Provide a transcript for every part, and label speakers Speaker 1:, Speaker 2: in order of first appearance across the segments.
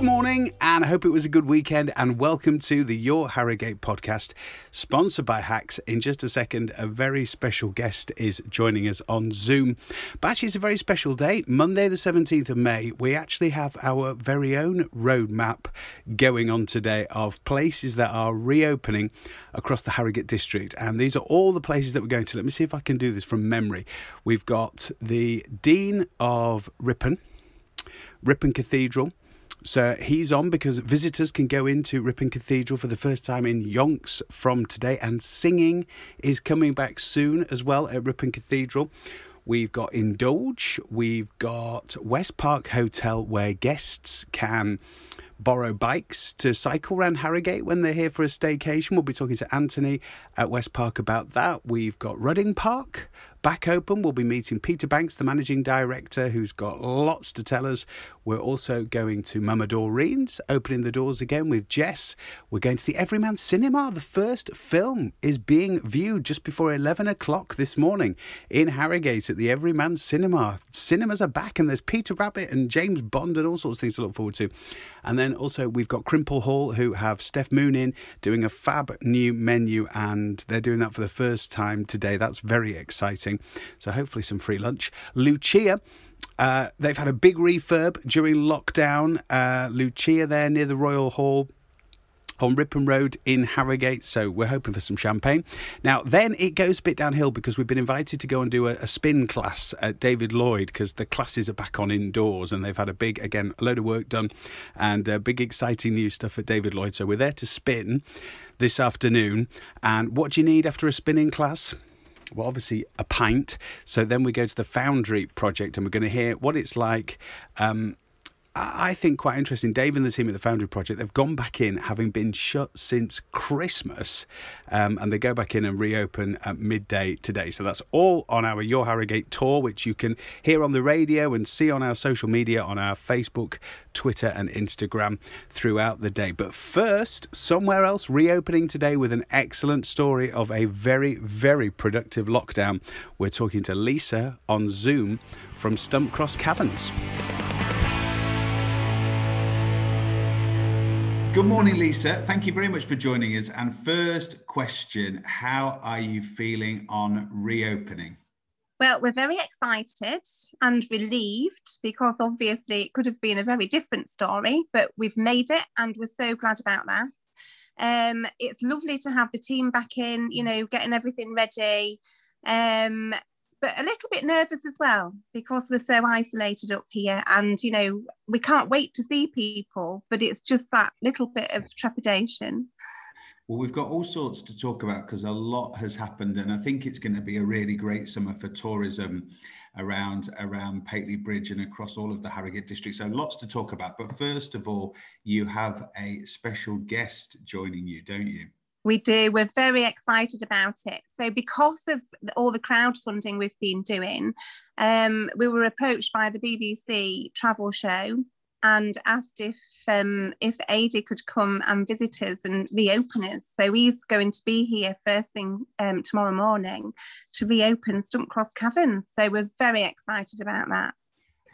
Speaker 1: Good morning, and I hope it was a good weekend. And welcome to the Your Harrogate podcast, sponsored by Hacks. In just a second, a very special guest is joining us on Zoom. But actually, it's a very special day. Monday, the 17th of May, we actually have our very own roadmap going on today of places that are reopening across the Harrogate district. And these are all the places that we're going to. Let me see if I can do this from memory. We've got the Dean of Ripon, Ripon Cathedral. So he's on because visitors can go into Ripon Cathedral for the first time in yonks from today, and singing is coming back soon as well at Ripon Cathedral. We've got Indulge, we've got West Park Hotel where guests can borrow bikes to cycle around Harrogate when they're here for a staycation. We'll be talking to Anthony at West Park about that. We've got Rudding Park, back open. We'll be meeting Peter Banks, the managing director, who's got lots to tell us. We're also going to Mama Doreen's, opening the doors again with Jess. We're going to the Everyman Cinema. The first film is being viewed just before 11 o'clock this morning in Harrogate at the Everyman Cinema. Cinemas are back, and there's Peter Rabbit and James Bond and all sorts of things to look forward to. And then also, we've got Crimple Hall, who have Steph Moon in doing a fab new menu, and they're doing that for the first time today. That's very exciting. So hopefully some free lunch. Lucia. Uh, they've had a big refurb during lockdown. Uh, Lucia there near the Royal Hall on Ripon Road in Harrogate. So we're hoping for some champagne. Now, then it goes a bit downhill because we've been invited to go and do a, a spin class at David Lloyd because the classes are back on indoors and they've had a big, again, a load of work done and uh, big, exciting new stuff at David Lloyd. So we're there to spin this afternoon. And what do you need after a spinning class? Well, obviously a pint. So then we go to the Foundry project and we're going to hear what it's like. Um, I think quite interesting. Dave and the team at the Foundry Project, they've gone back in, having been shut since Christmas, um, and they go back in and reopen at midday today. So that's all on our Your Harrogate tour, which you can hear on the radio and see on our social media, on our Facebook, Twitter, and Instagram throughout the day. But first, somewhere else reopening today with an excellent story of a very, very productive lockdown. We're talking to Lisa on Zoom from Stump Cross Caverns. Good morning, Lisa. Thank you very much for joining us. And first question How are you feeling on reopening?
Speaker 2: Well, we're very excited and relieved because obviously it could have been a very different story, but we've made it and we're so glad about that. Um, it's lovely to have the team back in, you know, getting everything ready. Um, but a little bit nervous as well because we're so isolated up here and you know we can't wait to see people but it's just that little bit of trepidation
Speaker 1: well we've got all sorts to talk about because a lot has happened and i think it's going to be a really great summer for tourism around around Pateley Bridge and across all of the Harrogate district. So lots to talk about. But first of all, you have a special guest joining you, don't you?
Speaker 2: We do. We're very excited about it. So, because of all the crowdfunding we've been doing, um, we were approached by the BBC travel show and asked if um, if Adi could come and visit us and reopen us. So he's going to be here first thing um, tomorrow morning to reopen Stump Cross Caverns. So we're very excited about that.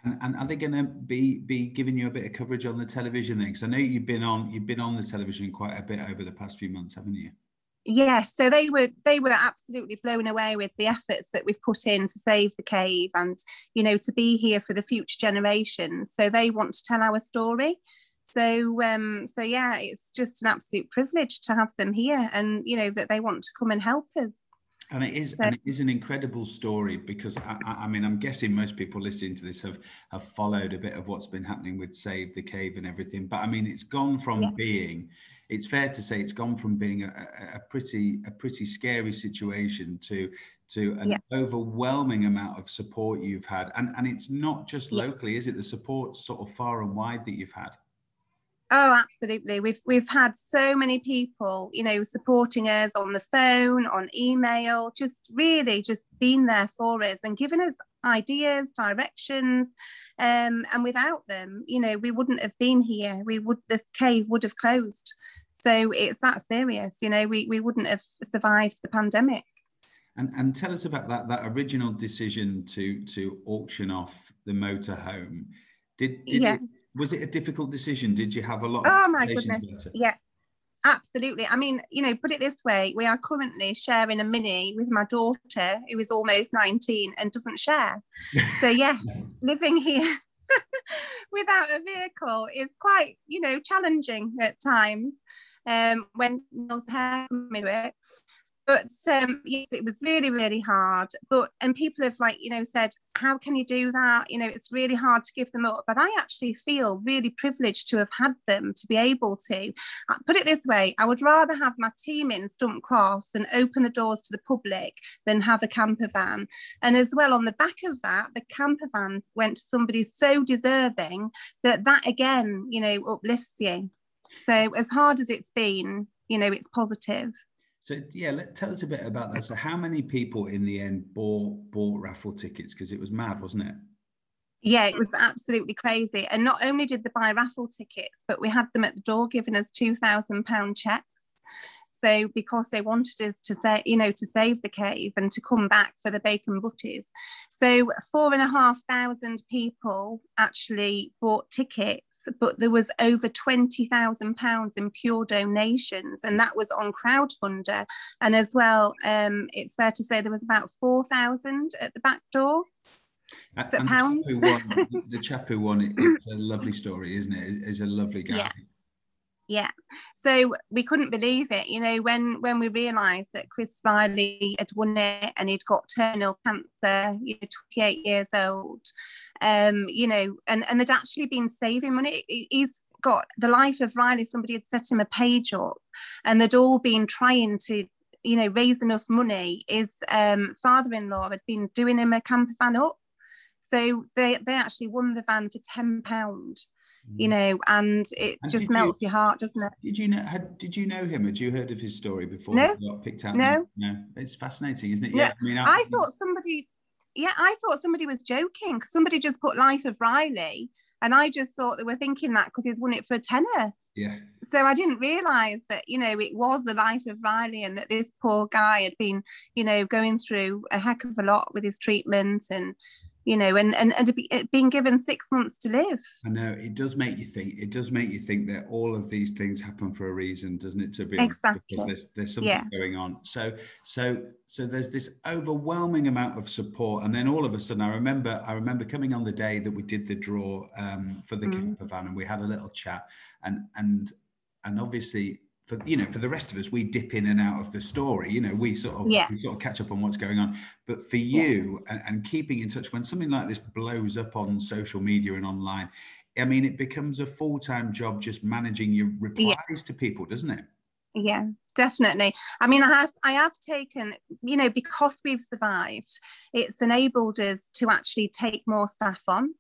Speaker 1: And, and are they going to be be giving you a bit of coverage on the television then? Because I know you've been on you've been on the television quite a bit over the past few months, haven't you?
Speaker 2: Yes, so they were they were absolutely blown away with the efforts that we've put in to save the cave and you know to be here for the future generations. So they want to tell our story. So um so yeah, it's just an absolute privilege to have them here and you know that they want to come and help us.
Speaker 1: And it is, so, and it is an incredible story because I, I, mean, I'm guessing most people listening to this have have followed a bit of what's been happening with Save the Cave and everything. But I mean, it's gone from yeah. being, it's fair to say, it's gone from being a, a pretty a pretty scary situation to to an yeah. overwhelming amount of support you've had, and and it's not just locally, yeah. is it? The support sort of far and wide that you've had.
Speaker 2: Oh, absolutely. We've we've had so many people, you know, supporting us on the phone, on email, just really just being there for us and giving us ideas, directions. Um, and without them, you know, we wouldn't have been here. We would the cave would have closed. So it's that serious, you know, we, we wouldn't have survived the pandemic.
Speaker 1: And, and tell us about that that original decision to to auction off the motorhome. Did, did
Speaker 2: yeah.
Speaker 1: it was it a difficult decision? Did you have a lot?
Speaker 2: Oh my goodness! Yeah, absolutely. I mean, you know, put it this way: we are currently sharing a mini with my daughter, who is almost nineteen and doesn't share. So yes, living here without a vehicle is quite, you know, challenging at times. Um, when Neil's hair to it, but um, yes, it was really, really hard. But and people have like, you know, said, how can you do that? You know, it's really hard to give them up. But I actually feel really privileged to have had them to be able to. Uh, put it this way, I would rather have my team in Stump Cross and open the doors to the public than have a camper van. And as well, on the back of that, the camper van went to somebody so deserving that that again, you know, uplifts you. So as hard as it's been, you know, it's positive.
Speaker 1: So yeah, let tell us a bit about that. So how many people in the end bought bought raffle tickets? Because it was mad, wasn't it?
Speaker 2: Yeah, it was absolutely crazy. And not only did they buy raffle tickets, but we had them at the door giving us two thousand pound checks. So because they wanted us to say, you know, to save the cave and to come back for the bacon butties. So four and a half thousand people actually bought tickets but there was over £20,000 in pure donations, and that was on crowdfunder. And as well, um, it's fair to say there was about 4,000 at the back door.
Speaker 1: And, pounds? The chap, who won, the chap who won it, it's a lovely story, isn't it? It's a lovely guy.
Speaker 2: Yeah yeah. So we couldn't believe it you know when when we realized that chris riley had won it and he'd got terminal cancer you know 28 years old um you know and and they'd actually been saving money. He's got the life of riley somebody had set him a page up and they'd all been trying to you know raise enough money. His um, father-in-law had been doing him a camper van up. So they they actually won the van for 10 pound you mm. know, and it and just melts you, your heart, doesn't it?
Speaker 1: Did you know? Had, did you know him? Had you heard of his story before?
Speaker 2: No,
Speaker 1: got picked out.
Speaker 2: No,
Speaker 1: no, it's fascinating, isn't it?
Speaker 2: Yeah, I mean, I, I thought somebody, yeah, I thought somebody was joking. Somebody just put Life of Riley, and I just thought they were thinking that because he's won it for a tenner.
Speaker 1: Yeah.
Speaker 2: So I didn't realise that you know it was the life of Riley, and that this poor guy had been you know going through a heck of a lot with his treatment and you know, and and and being given six months to live.
Speaker 1: I know it does make you think. It does make you think that all of these things happen for a reason, doesn't it? To be
Speaker 2: exactly,
Speaker 1: there's, there's something yeah. going on. So so so there's this overwhelming amount of support, and then all of a sudden, I remember I remember coming on the day that we did the draw um, for the mm. camper van, and we had a little chat, and and and obviously for you know for the rest of us we dip in and out of the story you know we sort of
Speaker 2: yeah.
Speaker 1: we sort of catch up on what's going on but for you yeah. and, and, keeping in touch when something like this blows up on social media and online i mean it becomes a full-time job just managing your replies yeah. to people doesn't it
Speaker 2: yeah definitely i mean i have i have taken you know because we've survived it's enabled us to actually take more staff on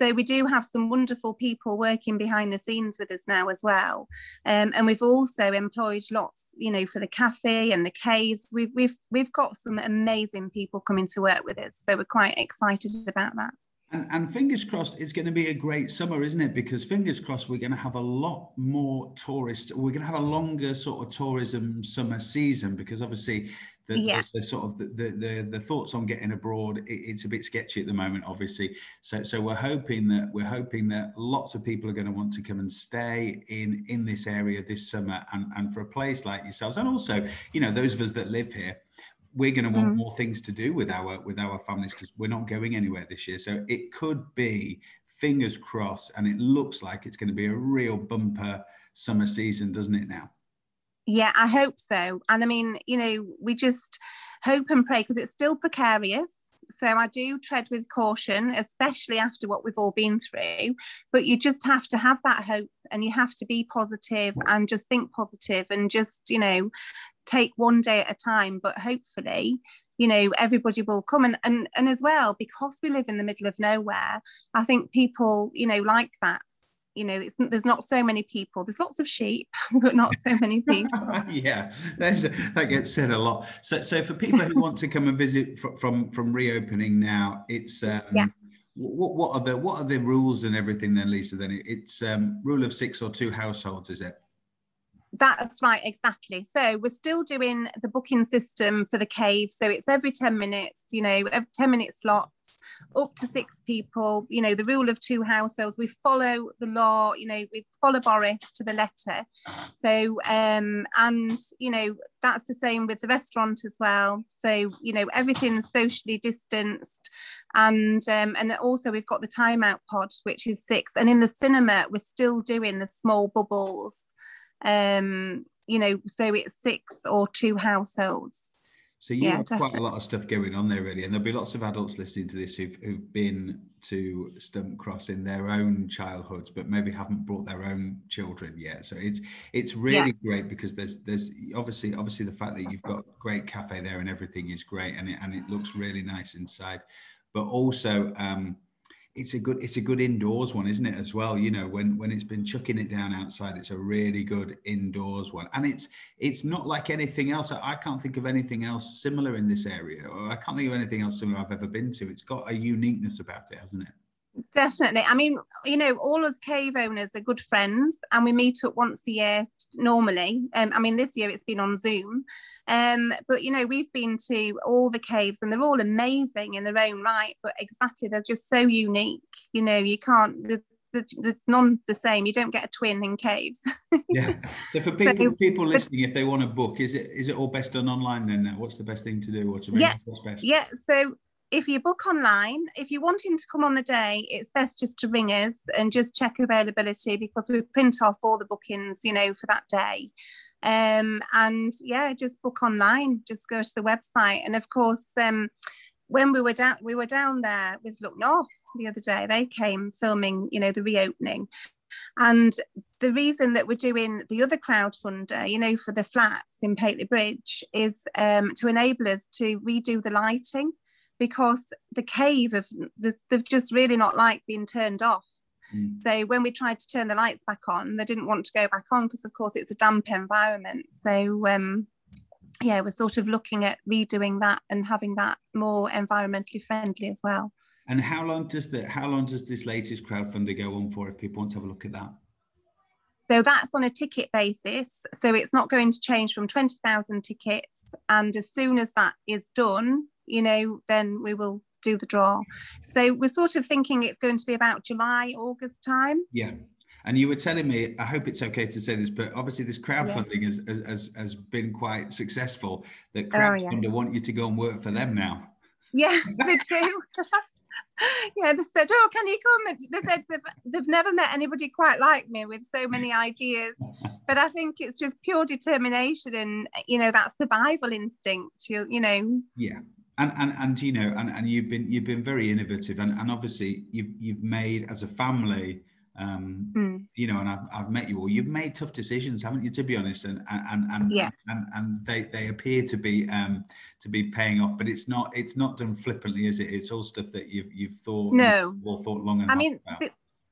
Speaker 2: so we do have some wonderful people working behind the scenes with us now as well. Um, and we've also employed lots, you know, for the cafe and the caves. We've we've we've got some amazing people coming to work with us. So we're quite excited about that.
Speaker 1: And, and, fingers crossed, it's going to be a great summer, isn't it? Because fingers crossed, we're going to have a lot more tourists. We're going to have a longer sort of tourism summer season because obviously the, yeah. the, the sort of the, the, the thoughts on getting abroad it, it's a bit sketchy at the moment obviously so so we're hoping that we're hoping that lots of people are going to want to come and stay in in this area this summer and and for a place like yourselves and also you know those of us that live here we're going to want mm. more things to do with our with our families because we're not going anywhere this year so it could be fingers crossed and it looks like it's going to be a real bumper summer season doesn't it now
Speaker 2: yeah, I hope so. And I mean, you know, we just hope and pray because it's still precarious. So I do tread with caution, especially after what we've all been through. But you just have to have that hope and you have to be positive and just think positive and just, you know, take one day at a time. But hopefully, you know, everybody will come and, and and as well, because we live in the middle of nowhere, I think people, you know, like that you know there's not so many people there's lots of sheep but not so many people.
Speaker 1: yeah that gets said a lot. So so for people who want to come and visit from from, from reopening now it's um,
Speaker 2: yeah.
Speaker 1: what, what are the what are the rules and everything then lisa then? It's um, rule of six or two households is it
Speaker 2: that's right, exactly. So we're still doing the booking system for the cave. So it's every 10 minutes, you know, 10 minute slots up to six people. You know, the rule of two households. We follow the law. You know, we follow Boris to the letter. So, um, and you know, that's the same with the restaurant as well. So, you know, everything's socially distanced and um, and also we've got the timeout pod which is six and in the cinema we're still doing the small bubbles um you know so it's six or two households
Speaker 1: so you yeah, have definitely. quite a lot of stuff going on there, really, and there'll be lots of adults listening to this who've, who've been to Stump Cross in their own childhoods, but maybe haven't brought their own children yet. So it's it's really yeah. great because there's there's obviously obviously the fact that you've got great cafe there and everything is great, and it and it looks really nice inside but also um, it's a good it's a good indoors one isn't it as well? You know when when it's been chucking it down outside it's a really good indoors one. And it's it's not like anything else. I can't think of anything else similar in this area or i can't think of anything else similar i've ever been to. It's got a uniqueness about it hasn't it
Speaker 2: Definitely. I mean, you know, all us cave owners are good friends and we meet up once a year normally. Um, I mean, this year it's been on Zoom. Um, but, you know, we've been to all the caves and they're all amazing in their own right. But exactly, they're just so unique. You know, you can't, it's none the same. You don't get a twin in caves.
Speaker 1: yeah. So for people so, people listening, if they want to book, is it is it all best done online then? What's the best thing to do? What's,
Speaker 2: yeah,
Speaker 1: what's best?
Speaker 2: Yeah. So if you book online, if you want him to come on the day, it's best just to ring us and just check availability because we print off all the bookings, you know, for that day. Um, and yeah, just book online, just go to the website. And of course, um, when we were down, we were down there with Look North the other day. They came filming, you know, the reopening. And the reason that we're doing the other crowdfunder, you know, for the flats in Pateley Bridge is um, to enable us to redo the lighting because the cave of they've just really not liked being turned off. Mm. So when we tried to turn the lights back on, they didn't want to go back on because of course it's a damp environment. So um, yeah, we're sort of looking at redoing that and having that more environmentally friendly as well.
Speaker 1: And how long does the how long does this latest crowdfunder go on for if people want to have a look at that?
Speaker 2: So that's on a ticket basis. So it's not going to change from 20,000 tickets. And as soon as that is done, you know, then we will do the draw. So we're sort of thinking it's going to be about July, August time.
Speaker 1: Yeah. And you were telling me, I hope it's okay to say this, but obviously this crowdfunding yeah. has, has, has been quite successful. That crowdfunder oh, yeah. want you to go and work for them now.
Speaker 2: Yes, they do. yeah, they said, "Oh, can you come?" They said they've, they've never met anybody quite like me with so many ideas. But I think it's just pure determination and you know that survival instinct. You you know.
Speaker 1: Yeah, and and and you know and, and you've been you've been very innovative. And, and obviously you've you've made as a family um mm. you know and I've, I've met you all you've made tough decisions haven't you to be honest? And and and
Speaker 2: yeah.
Speaker 1: and, and they they appear to be um to be paying off but it's not it's not done flippantly is it? It's all stuff that you've you've thought
Speaker 2: no.
Speaker 1: or thought long and
Speaker 2: i mean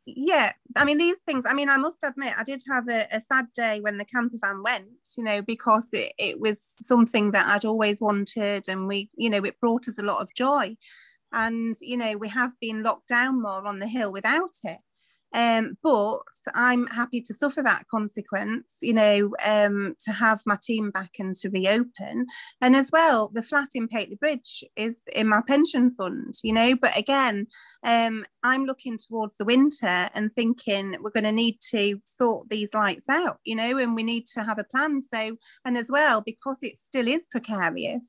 Speaker 2: yeah i mean these things i mean i must admit i did have a, a, sad day when the camper van went you know because it, it was something that i'd always wanted and we you know it brought us a lot of joy. And you know we have been locked down more on the hill without it um, but I'm happy to suffer that consequence, you know, um, to have my team back and to reopen. And as well, the flat in Pateley Bridge is in my pension fund, you know. But again, um, I'm looking towards the winter and thinking we're going to need to sort these lights out, you know, and we need to have a plan. So, and as well, because it still is precarious,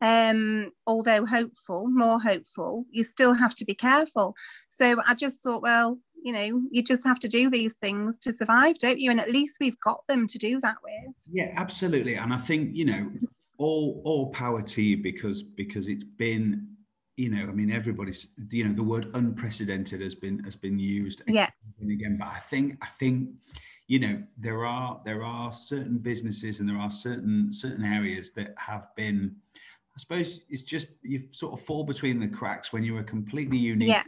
Speaker 2: um, although hopeful, more hopeful, you still have to be careful. So I just thought, well, you know you just have to do these things to survive don't you? And at least we've got them to do that with.
Speaker 1: Yeah absolutely. And i think you know all all power to you because because it's been you know i mean everybody's you know the word unprecedented has been has been used
Speaker 2: yeah.
Speaker 1: and again but i think i think you know there are there are certain businesses and there are certain certain areas that have been i suppose it's just you sort of fall between the cracks when you're a completely unique.
Speaker 2: Yeah.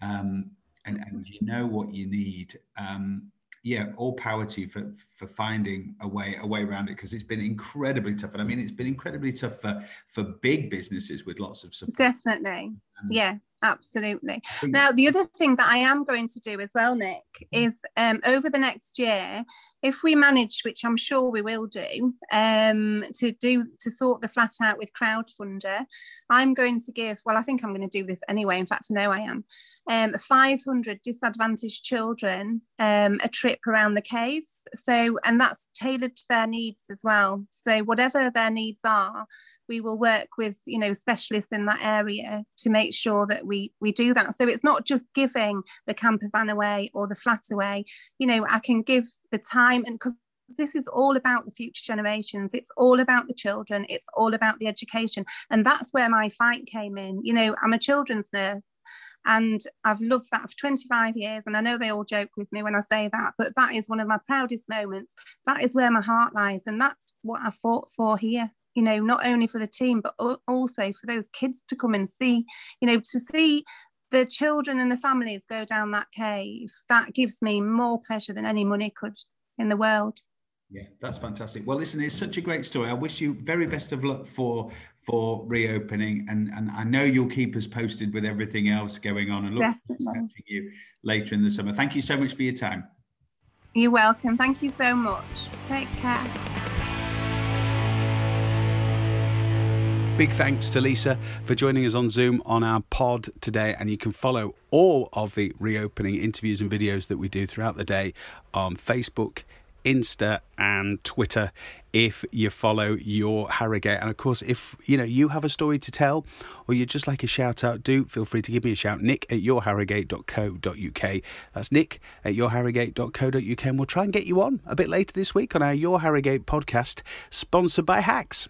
Speaker 1: um and, and you know what you need. Um, yeah, all power to you for for finding a way a way around it because it's been incredibly tough. And I mean, it's been incredibly tough for for big businesses with lots of support.
Speaker 2: Definitely, yeah. Absolutely. Now, the other thing that I am going to do as well, Nick, is um, over the next year, if we manage, which I'm sure we will do, um, to do to sort the flat out with crowdfunder, I'm going to give. Well, I think I'm going to do this anyway. In fact, I know I am. Um, 500 disadvantaged children um, a trip around the caves. So, and that's tailored to their needs as well. So, whatever their needs are, we will work with you know specialists in that area to make sure that we we do that. So it's not just giving the camper van away or the flat away. You know i can give the time and because this is all about the future generations. It's all about the children. It's all about the education. And that's where my fight came in. You know i'm a children's nurse and I've loved that for 25 years. And I know they all joke with me when I say that, but that is one of my proudest moments. That is where my heart lies. And that's what I fought for here you know, not only for the team, but also for those kids to come and see, you know, to see the children and the families go down that cave. That gives me more pleasure than any money could in the world.
Speaker 1: Yeah, that's fantastic. Well, listen, it's such a great story. I wish you very best of luck for for reopening, and and I know you'll keep us posted with everything else going on, and look forward to you later in the summer. Thank you so much for your time.
Speaker 2: You're welcome. Thank you so much. Take care.
Speaker 1: Big thanks to Lisa for joining us on Zoom on our pod today. And you can follow all of the reopening interviews and videos that we do throughout the day on Facebook, Insta, and Twitter if you follow your Harrogate. And of course, if you know you have a story to tell or you'd just like a shout out, do feel free to give me a shout. Nick at yourharrogate.co.uk. That's Nick at yourharrogate.co.uk. And we'll try and get you on a bit later this week on our Your Harrogate podcast, sponsored by Hacks.